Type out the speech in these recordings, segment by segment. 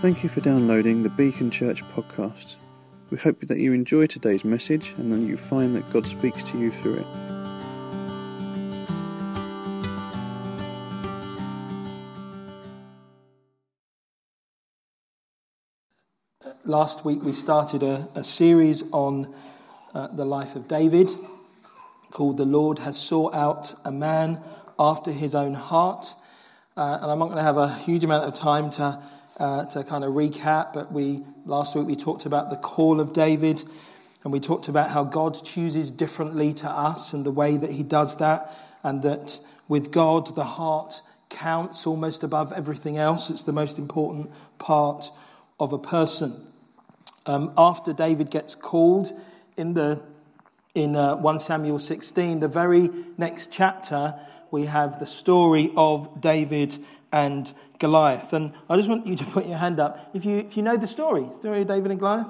Thank you for downloading the Beacon Church podcast. We hope that you enjoy today's message and that you find that God speaks to you through it. Last week we started a, a series on uh, the life of David called The Lord Has Sought Out a Man After His Own Heart. Uh, and I'm not going to have a huge amount of time to uh, to kind of recap, but we last week we talked about the call of David, and we talked about how God chooses differently to us and the way that He does that, and that with God the heart counts almost above everything else. It's the most important part of a person. Um, after David gets called in the in uh, 1 Samuel 16, the very next chapter, we have the story of David and Goliath. And I just want you to put your hand up if you, if you know the story, story of David and Goliath.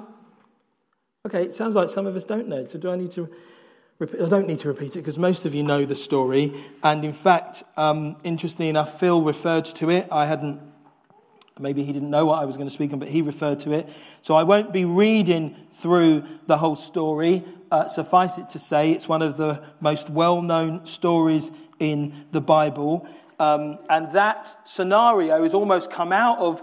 Okay, it sounds like some of us don't know. So do I need to repeat? I don't need to repeat it because most of you know the story. And in fact, um, interestingly enough, Phil referred to it. I hadn't, maybe he didn't know what I was going to speak on, but he referred to it. So I won't be reading through the whole story. Uh, suffice it to say, it's one of the most well known stories in the Bible. Um, and that scenario has almost come out of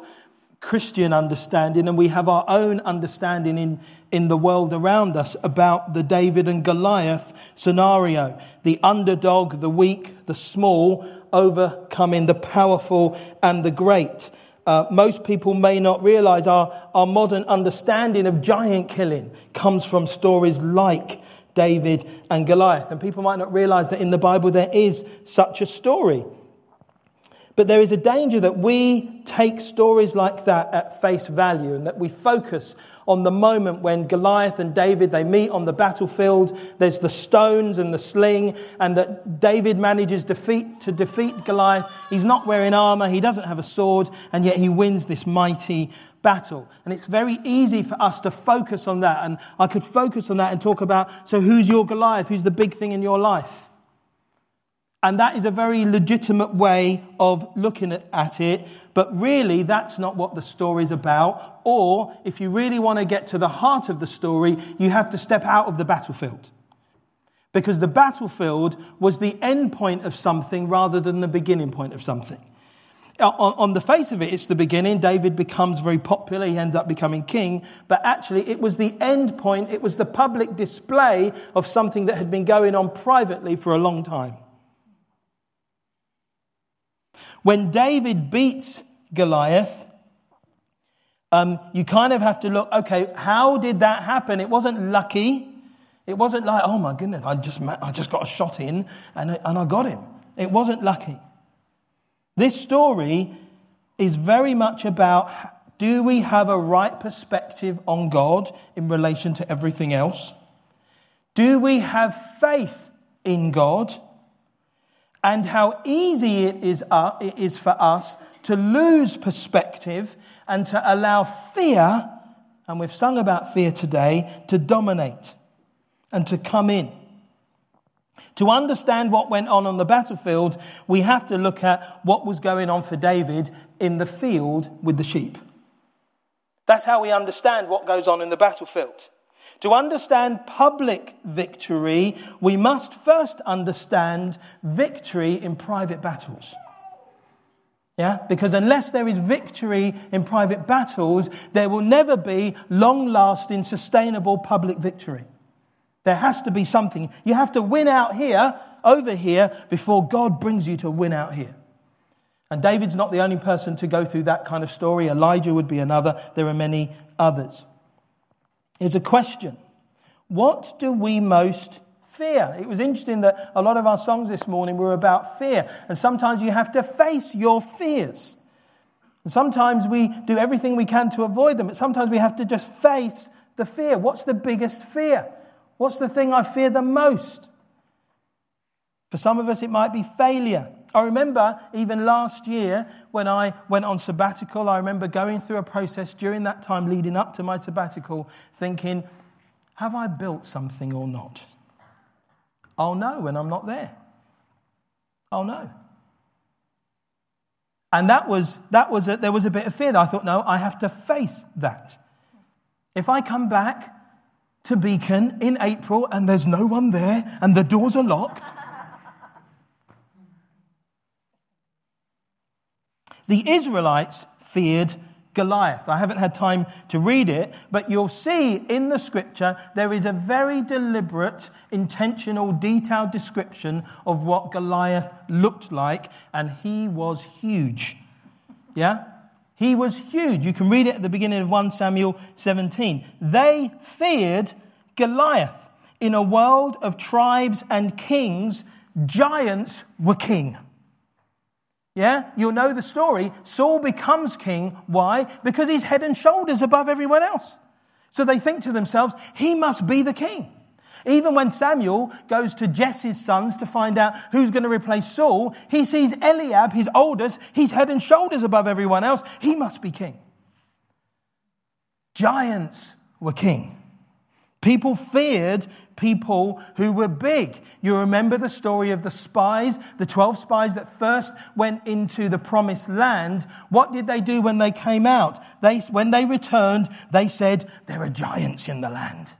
Christian understanding, and we have our own understanding in, in the world around us about the David and Goliath scenario. The underdog, the weak, the small, overcoming the powerful and the great. Uh, most people may not realize our, our modern understanding of giant killing comes from stories like David and Goliath. And people might not realize that in the Bible there is such a story. But there is a danger that we take stories like that at face value and that we focus on the moment when Goliath and David they meet on the battlefield. There's the stones and the sling, and that David manages defeat, to defeat Goliath. He's not wearing armor, he doesn't have a sword, and yet he wins this mighty battle. And it's very easy for us to focus on that. And I could focus on that and talk about so who's your Goliath? Who's the big thing in your life? And that is a very legitimate way of looking at it. But really, that's not what the story is about. Or, if you really want to get to the heart of the story, you have to step out of the battlefield. Because the battlefield was the end point of something rather than the beginning point of something. Uh, on, the face of it, it's the beginning. David becomes very popular. He ends up becoming king. But actually, it was the end point. It was the public display of something that had been going on privately for a long time. When David beats Goliath, um, you kind of have to look, okay, how did that happen? It wasn't lucky. It wasn't like, oh my goodness, I just, I just got a shot in and, and I got him. It wasn't lucky. This story is very much about do we have a right perspective on God in relation to everything else? Do we have faith in God? And how easy it is, uh, it is for us to lose perspective and to allow fear, and we've sung about fear today, to dominate and to come in. To understand what went on on the battlefield, we have to look at what was going on for David in the field with the sheep. That's how we understand what goes on in the battlefield. To understand public victory, we must first understand victory in private battles. Yeah? Because unless there is victory in private battles, there will never be long lasting, sustainable public victory. There has to be something. You have to win out here, over here, before God brings you to win out here. And David's not the only person to go through that kind of story. Elijah would be another. There are many others. Here's a question What do we most fear? It was interesting that a lot of our songs this morning were about fear. And sometimes you have to face your fears. And sometimes we do everything we can to avoid them, but sometimes we have to just face the fear. What's the biggest fear? What's the thing I fear the most? For some of us, it might be failure. I remember even last year when I went on sabbatical, I remember going through a process during that time leading up to my sabbatical, thinking, have I built something or not? I'll know when I'm not there. I'll know. And that was, that was a, there was a bit of fear. That I thought, no, I have to face that. If I come back to Beacon in April and there's no one there and the doors are locked, the Israelites feared Goliath. I haven't had time to read it, but you'll see in the scripture there is a very deliberate, intentional, detailed description of what Goliath looked like, and he was huge. Yeah? He was huge. You can read it at the beginning of 1 Samuel 17. They feared Goliath. In a world of tribes and kings, giants were king. Yeah, you'll know the story. Saul becomes king. Why? Because he's head and shoulders above everyone else. So they think to themselves, he must be the king. Even when Samuel goes to Jesse's sons to find out who's going to replace Saul, he sees Eliab, his oldest, he's head and shoulders above everyone else. He must be king. Giants were king. People feared people who were big. You remember the story of the spies, the 12 spies that first went into the promised land. What did they do when they came out? They, when they returned, they said, There are giants in the land.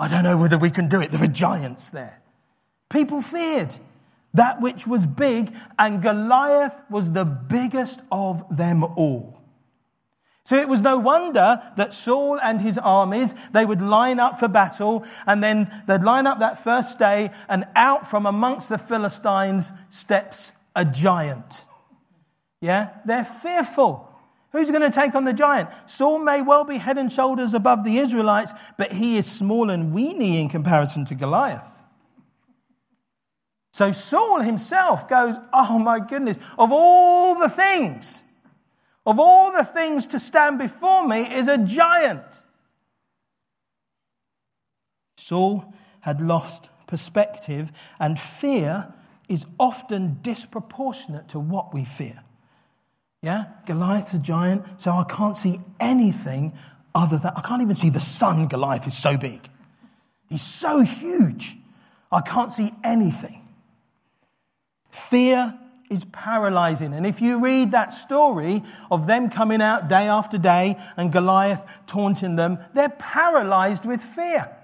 I don't know whether we can do it. There are giants there. People feared that which was big, and Goliath was the biggest of them all. So it was no wonder that Saul and his armies, they would line up for battle and then they'd line up that first day and out from amongst the Philistines steps a giant. Yeah? They're fearful. Who's going to take on the giant? Saul may well be head and shoulders above the Israelites, but he is small and weeny in comparison to Goliath. So Saul himself goes, Oh my goodness, of all the things of all the things to stand before me is a giant. Saul had lost perspective, and fear is often disproportionate to what we fear. Yeah, Goliath's a giant, so I can't see anything other than I can't even see the sun. Goliath is so big, he's so huge. I can't see anything. Fear is paralyzing. And if you read that story of them coming out day after day and Goliath taunting them, they're paralyzed with fear.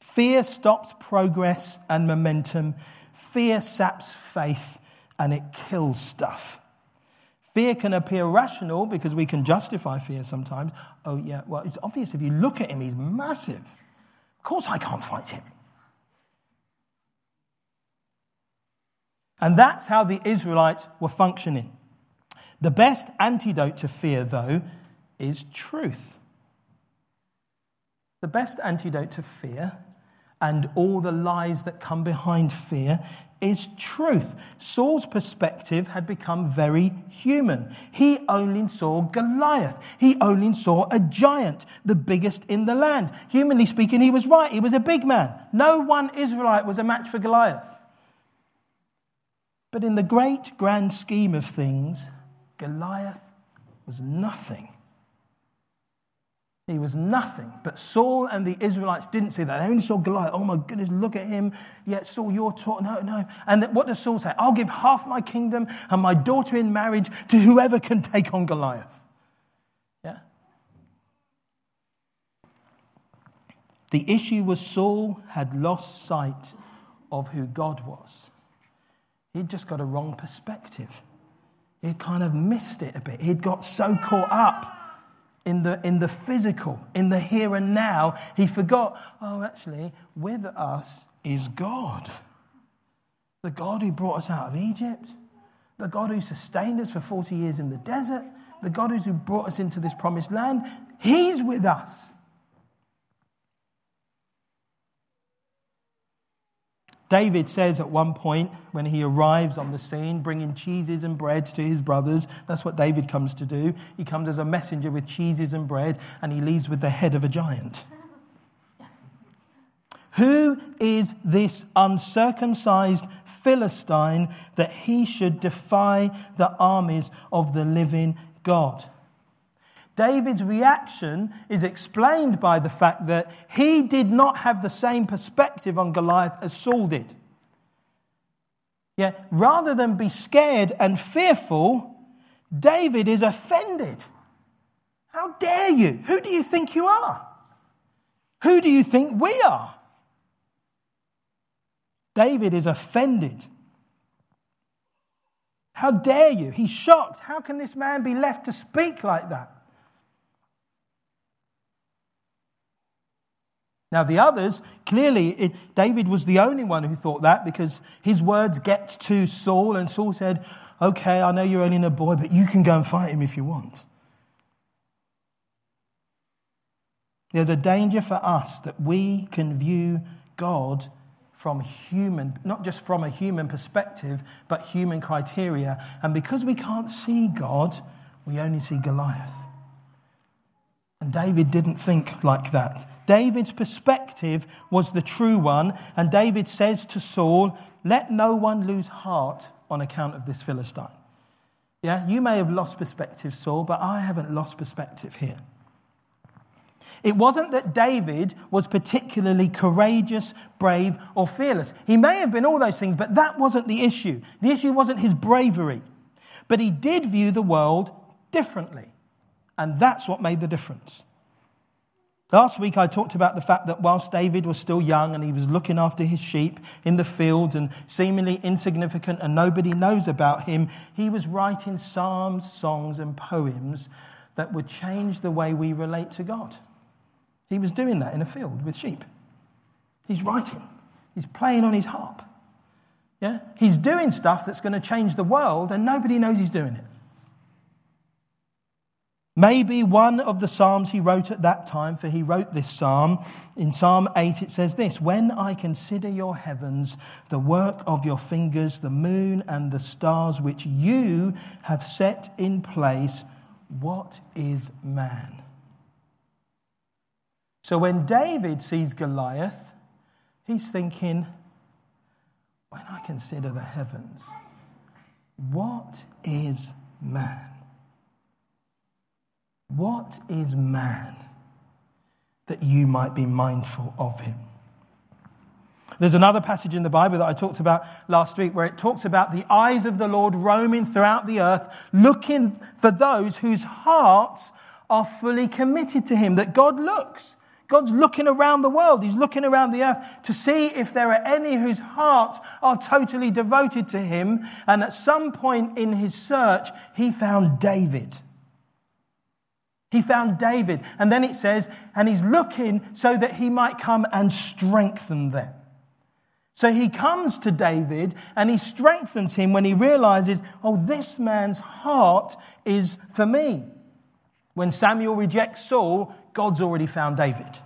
Fear stops progress and momentum. Fear saps faith and it kills stuff. Fear can appear rational because we can justify fear sometimes. Oh, yeah, well, it's obvious if you look at him, he's massive. Of course, I can't fight him. And that's how the Israelites were functioning. The best antidote to fear, though, is truth. The best antidote to fear and all the lies that come behind fear is truth. Saul's perspective had become very human. He only saw Goliath. He only saw a giant, the biggest in the land. Humanly speaking, he was right. He was a big man. No one Israelite was a match for Goliath. But in the great grand scheme of things, Goliath was nothing. He was nothing. But Saul and the Israelites didn't see that. They only saw Goliath. Oh my goodness, look at him. Yet Saul, you're taught. No, no. And what does Saul say? I'll give half my kingdom and my daughter in marriage to whoever can take on Goliath. Yeah? The issue was Saul had lost sight of who God was. He'd just got a wrong perspective. He'd kind of missed it a bit. He'd got so caught up in the, in the physical, in the here and now, he forgot, oh, actually, with us is God. The God who brought us out of Egypt, the God who sustained us for 40 years in the desert, the God who brought us into this promised land, He's with us. David says at one point when he arrives on the scene, bringing cheeses and bread to his brothers, that's what David comes to do. He comes as a messenger with cheeses and bread, and he leaves with the head of a giant. Who is this uncircumcised Philistine that he should defy the armies of the living God? David's reaction is explained by the fact that he did not have the same perspective on Goliath as Saul did. Yeah, rather than be scared and fearful, David is offended. How dare you? Who do you think you are? Who do you think we are? David is offended. How dare you? He's shocked. How can this man be left to speak like that? Now, the others, clearly, it, David was the only one who thought that because his words get to Saul, and Saul said, Okay, I know you're only a boy, but you can go and fight him if you want. There's a danger for us that we can view God from human, not just from a human perspective, but human criteria. And because we can't see God, we only see Goliath. And David didn't think like that. David's perspective was the true one, and David says to Saul, Let no one lose heart on account of this Philistine. Yeah, you may have lost perspective, Saul, but I haven't lost perspective here. It wasn't that David was particularly courageous, brave, or fearless. He may have been all those things, but that wasn't the issue. The issue wasn't his bravery. But he did view the world differently. And that's what made the difference. Last week, I talked about the fact that whilst David was still young and he was looking after his sheep in the fields and seemingly insignificant and nobody knows about him, he was writing psalms, songs, and poems that would change the way we relate to God. He was doing that in a field with sheep. He's writing, he's playing on his harp. Yeah? He's doing stuff that's going to change the world, and nobody knows he's doing it. Maybe one of the Psalms he wrote at that time, for he wrote this Psalm. In Psalm 8, it says this When I consider your heavens, the work of your fingers, the moon and the stars which you have set in place, what is man? So when David sees Goliath, he's thinking, When I consider the heavens, what is man? What is man that you might be mindful of him? There's another passage in the Bible that I talked about last week where it talks about the eyes of the Lord roaming throughout the earth, looking for those whose hearts are fully committed to him, that God looks. God's looking around the world. He's looking around the earth to see if there are any whose hearts are totally devoted to him. And at some point in his search, he found David. He found David. And then it says, and he's looking so that he might come and strengthen them. So he comes to David and he strengthens him when he realizes, oh, this man's heart is for me. When Samuel rejects Saul, God's already found David.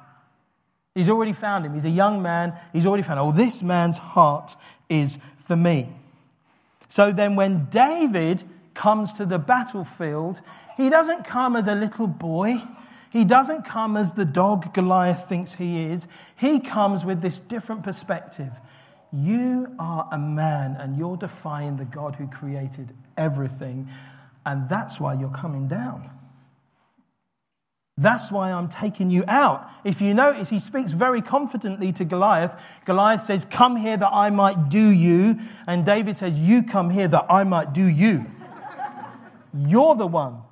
He's already found him. He's a young man. He's already found, oh, this man's heart is for me. So then when David comes to the battlefield, he doesn't come as a little boy. He doesn't come as the dog Goliath thinks he is. He comes with this different perspective. You are a man and you're defying the God who created everything. And that's why you're coming down. That's why I'm taking you out. If you notice, he speaks very confidently to Goliath. Goliath says, Come here that I might do you. And David says, You come here that I might do you. You're the one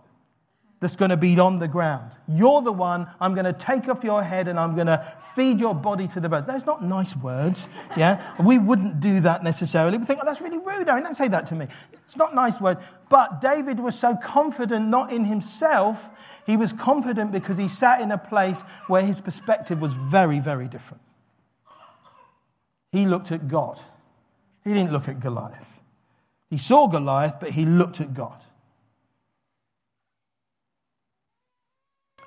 that's going to be on the ground. You're the one, I'm going to take off your head and I'm going to feed your body to the birds. Those are not nice words, yeah? We wouldn't do that necessarily. We think, oh, that's really rude, Aaron. Don't say that to me. It's not nice words. But David was so confident, not in himself, he was confident because he sat in a place where his perspective was very, very different. He looked at God. He didn't look at Goliath. He saw Goliath, but he looked at God.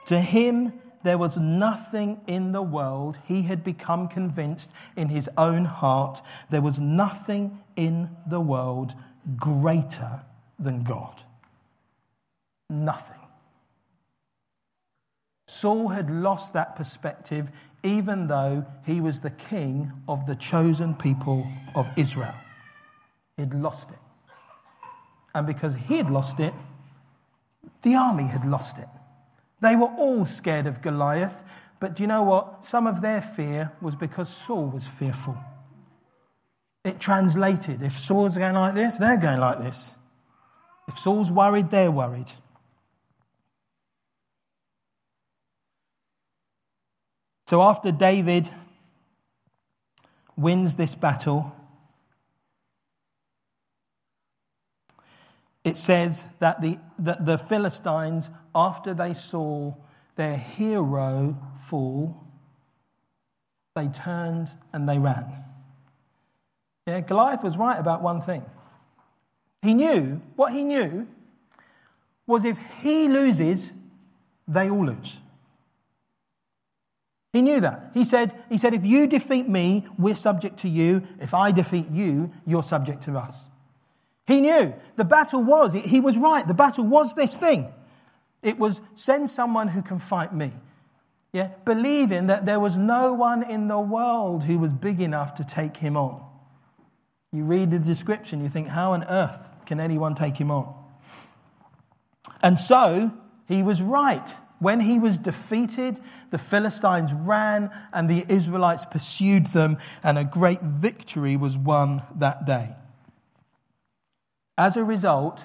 To him, there was nothing in the world. He had become convinced in his own heart there was nothing in the world greater than God. Nothing. Saul had lost that perspective even though he was the king of the chosen people of Israel. He'd lost it. And because he had lost it, the army had lost it. They were all scared of Goliath, but do you know what? Some of their fear was because Saul was fearful. It translated. If Saul's going like this, they're going like this. If Saul's worried, they're worried. So after David wins this battle, it says that the, that the Philistines, after they saw their hero fall, they turned and they ran. Yeah, Goliath was right about one thing. He knew, what he knew was if he loses, they all lose. He knew that. He said, he said, if you defeat me, we're subject to you. If I defeat you, you're subject to us. He knew the battle was, he was right. The battle was this thing. It was send someone who can fight me. Yeah, believing that there was no one in the world who was big enough to take him on. You read the description, you think, how on earth can anyone take him on? And so he was right. When he was defeated, the Philistines ran and the Israelites pursued them, and a great victory was won that day. As a result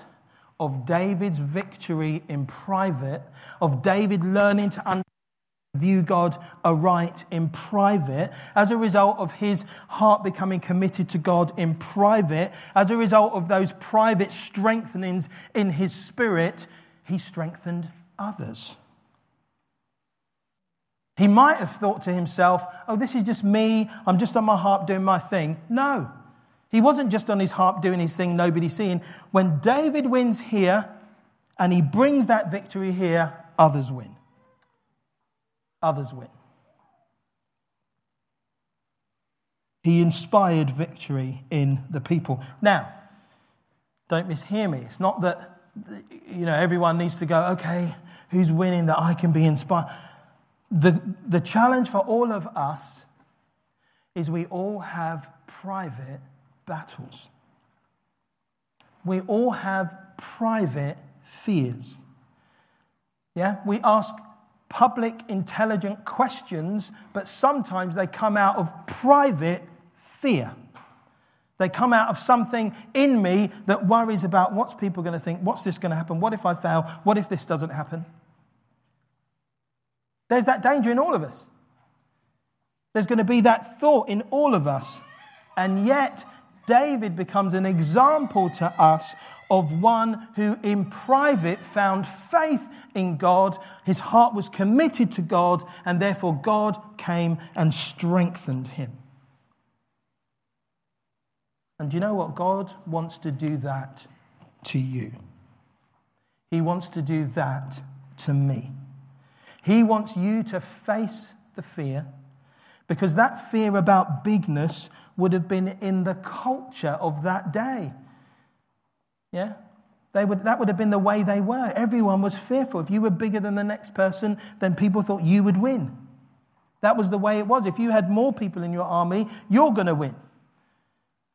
of David's victory in private, of David learning to view God aright in private, as a result of his heart becoming committed to God in private, as a result of those private strengthenings in his spirit, he strengthened others. He might have thought to himself, oh, this is just me, I'm just on my harp doing my thing. No, he wasn't just on his harp doing his thing, nobody seeing. When David wins here and he brings that victory here, others win. Others win. He inspired victory in the people. Now, don't mishear me. It's not that you know everyone needs to go, okay, who's winning that I can be inspired. The, the challenge for all of us is we all have private battles. We all have private fears. Yeah, we ask public, intelligent questions, but sometimes they come out of private fear. They come out of something in me that worries about what's people going to think, what's this going to happen, what if I fail, what if this doesn't happen. There's that danger in all of us. There's going to be that thought in all of us. And yet, David becomes an example to us of one who in private found faith in God. His heart was committed to God, and therefore God came and strengthened him. And you know what? God wants to do that to you. He wants to do that to me. He wants you to face the fear because that fear about bigness would have been in the culture of that day. Yeah? They would, that would have been the way they were. Everyone was fearful. If you were bigger than the next person, then people thought you would win. That was the way it was. If you had more people in your army, you're going to win.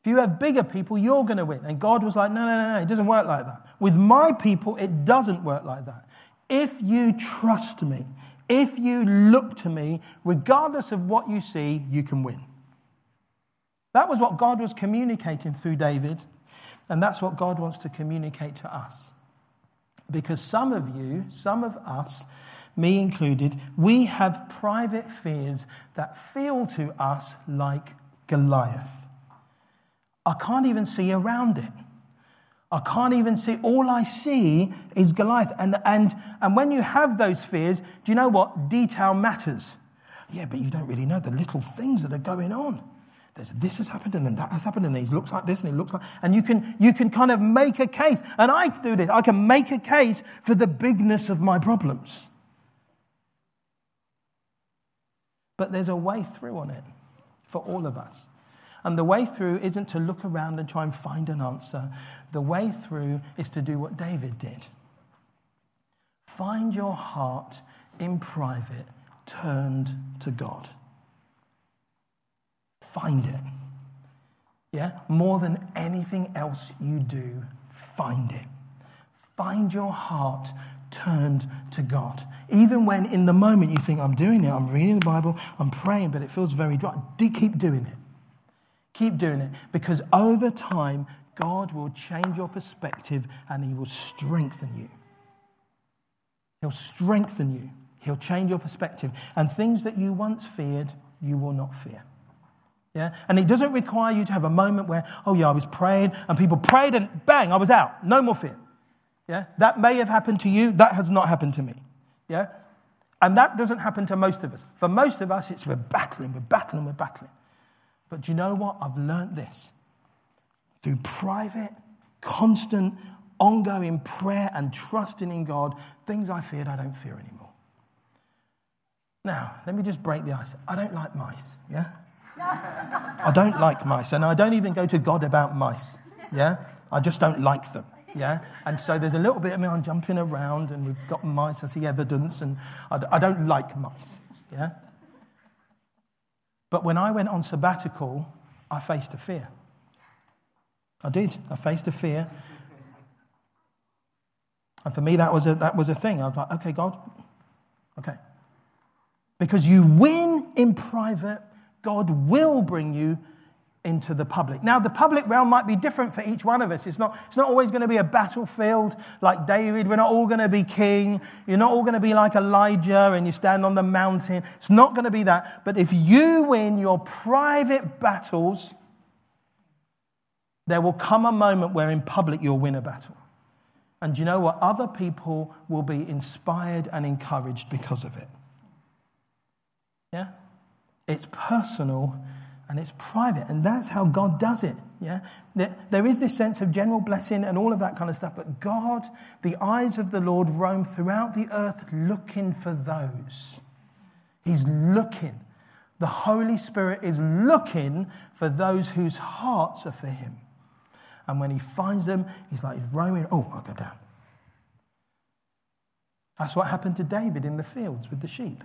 If you have bigger people, you're going to win. And God was like, no, no, no, no, it doesn't work like that. With my people, it doesn't work like that. If you trust me, if you look to me, regardless of what you see, you can win. That was what God was communicating through David, and that's what God wants to communicate to us. Because some of you, some of us, me included, we have private fears that feel to us like Goliath. I can't even see around it. I can't even see, all I see is Goliath. And, and, and when you have those fears, do you know what? Detail matters. Yeah, but you don't really know the little things that are going on. This has happened and then that has happened and he looks like this and he looks like, and you can, you can kind of make a case. And I do this. I can make a case for the bigness of my problems. But there's a way through on it for all of us. And the way through isn't to look around and try and find an answer. The way through is to do what David did find your heart in private, turned to God. Find it. Yeah? More than anything else you do, find it. Find your heart turned to God. Even when in the moment you think, I'm doing it, I'm reading the Bible, I'm praying, but it feels very dry, keep doing it. Keep doing it because over time, God will change your perspective and He will strengthen you. He'll strengthen you. He'll change your perspective. And things that you once feared, you will not fear. Yeah? And it doesn't require you to have a moment where, oh, yeah, I was praying and people prayed and bang, I was out. No more fear. Yeah? That may have happened to you. That has not happened to me. Yeah? And that doesn't happen to most of us. For most of us, it's we're battling, we're battling, we're battling. But do you know what? I've learned this. Through private, constant, ongoing prayer and trusting in God, things I feared I don't fear anymore. Now, let me just break the ice. I don't like mice, yeah? I don't like mice, and I don't even go to God about mice, yeah? I just don't like them, yeah? And so there's a little bit of me, I'm jumping around, and we've got mice, I see evidence, and I, I don't like mice, yeah? But when I went on sabbatical, I faced a fear. I did. I faced a fear. And for me, that was a, that was a thing. I was like, okay, God, okay. Because you win in private, God will bring you into the public. Now, the public realm might be different for each one of us. It's not, it's not always going to be a battlefield like David. We're not all going to be king. You're not all going to be like Elijah and you stand on the mountain. It's not going to be that. But if you win your private battles, there will come a moment where in public you'll win a battle. And you know what? Other people will be inspired and encouraged because of it. Yeah? It's personal and it's private. And that's how God does it. Yeah? There is this sense of general blessing and all of that kind of stuff. But God, the eyes of the Lord roam throughout the earth looking for those. He's looking. The Holy Spirit is looking for those whose hearts are for Him. And when He finds them, He's like, He's roaming. Oh, I'll go down. That's what happened to David in the fields with the sheep.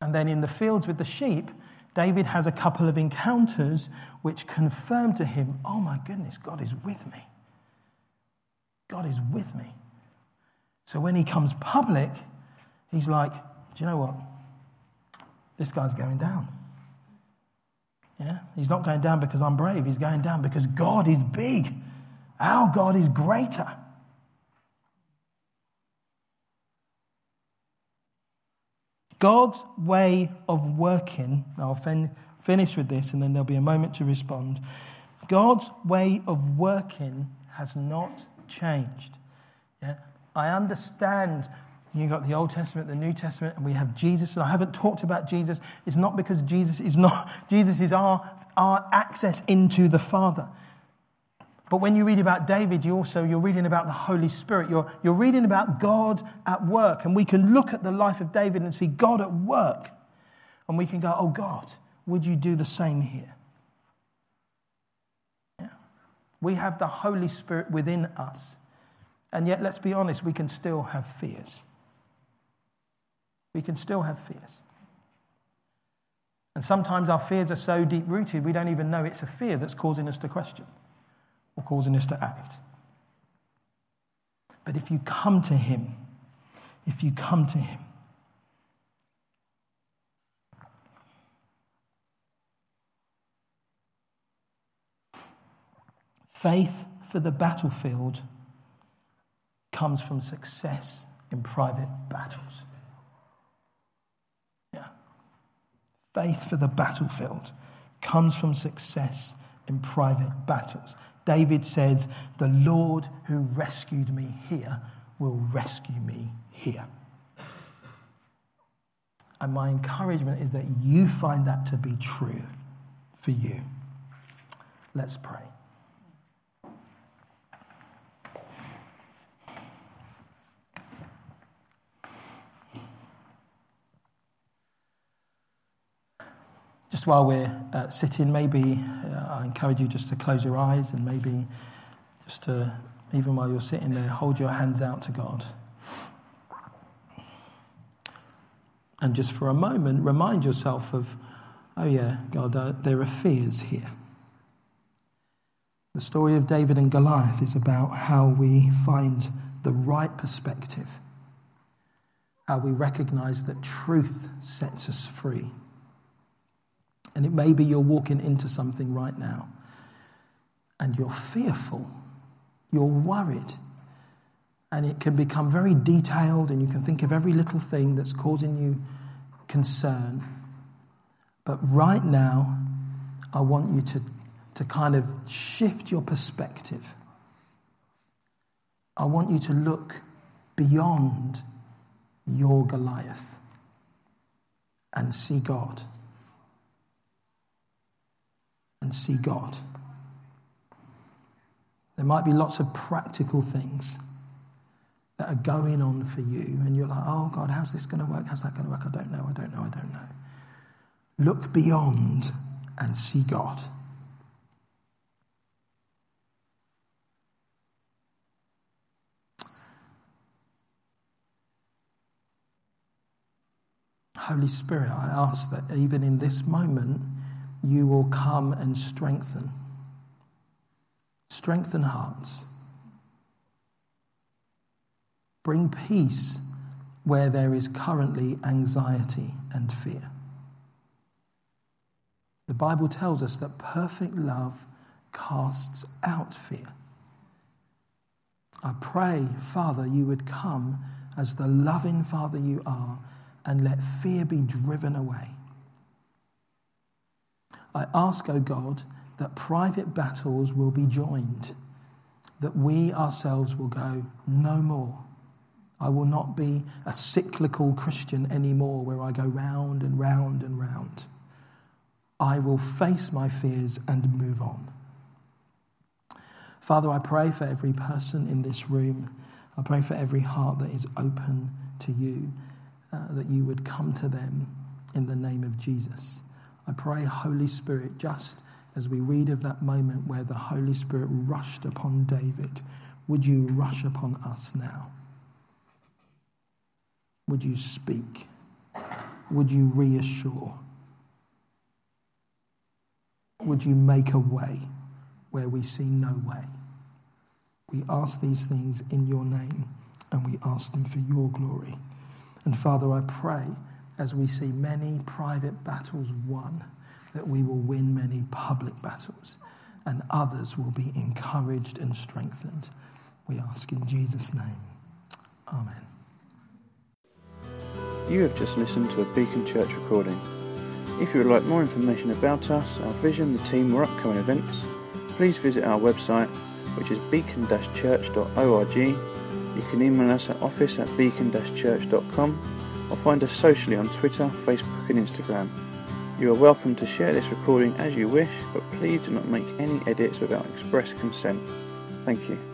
And then in the fields with the sheep, David has a couple of encounters which confirm to him, oh my goodness, God is with me. God is with me. So when he comes public, he's like, do you know what? This guy's going down. Yeah? He's not going down because I'm brave. He's going down because God is big. Our God is greater. God's way of working, I'll fin- finish with this and then there'll be a moment to respond. God's way of working has not changed. Yeah? I understand you've got the Old Testament, the New Testament, and we have Jesus. And I haven't talked about Jesus. It's not because Jesus is not, Jesus is our, our access into the Father. But when you read about David, you also, you're reading about the Holy Spirit. You're, you're reading about God at work. And we can look at the life of David and see God at work. And we can go, oh God, would you do the same here? Yeah. We have the Holy Spirit within us. And yet, let's be honest, we can still have fears. We can still have fears. And sometimes our fears are so deep rooted, we don't even know it's a fear that's causing us to question or causing us to act. But if you come to Him, if you come to Him, faith for the battlefield comes from success in private battles. Yeah. Faith for the battlefield comes from success in private battles. David says, The Lord who rescued me here will rescue me here. And my encouragement is that you find that to be true for you. Let's pray. just while we're uh, sitting, maybe uh, I encourage you just to close your eyes and maybe just to, even while you're sitting there, hold your hands out to God. And just for a moment, remind yourself of, oh yeah, God, uh, there are fears here. The story of David and Goliath is about how we find the right perspective, how we recognize that truth sets us free And it may be you're walking into something right now and you're fearful, you're worried, and it can become very detailed and you can think of every little thing that's causing you concern. But right now, I want you to, to kind of shift your perspective. I want you to look beyond your Goliath and see God. And see God. There might be lots of practical things that are going on for you, and you're like, oh God, how's this going to work? How's that going to work? I don't know, I don't know, I don't know. Look beyond and see God. Holy Spirit, I ask that even in this moment, you will come and strengthen. Strengthen hearts. Bring peace where there is currently anxiety and fear. The Bible tells us that perfect love casts out fear. I pray, Father, you would come as the loving Father you are and let fear be driven away. I ask, O oh God, that private battles will be joined, that we ourselves will go no more. I will not be a cyclical Christian anymore where I go round and round and round. I will face my fears and move on. Father, I pray for every person in this room. I pray for every heart that is open to you uh, that you would come to them in the name of Jesus. I pray, Holy Spirit, just as we read of that moment where the Holy Spirit rushed upon David, would you rush upon us now? Would you speak? Would you reassure? Would you make a way where we see no way? We ask these things in your name and we ask them for your glory. And Father, I pray as we see many private battles won, that we will win many public battles and others will be encouraged and strengthened. We ask in Jesus' name. Amen. You have just listened to a Beacon Church recording. If you would like more information about us, our vision, the team, or upcoming events, please visit our website, which is beacon-church.org you can email us at office at beacon-church.com or find us socially on Twitter, Facebook and Instagram. You are welcome to share this recording as you wish, but please do not make any edits without express consent. Thank you.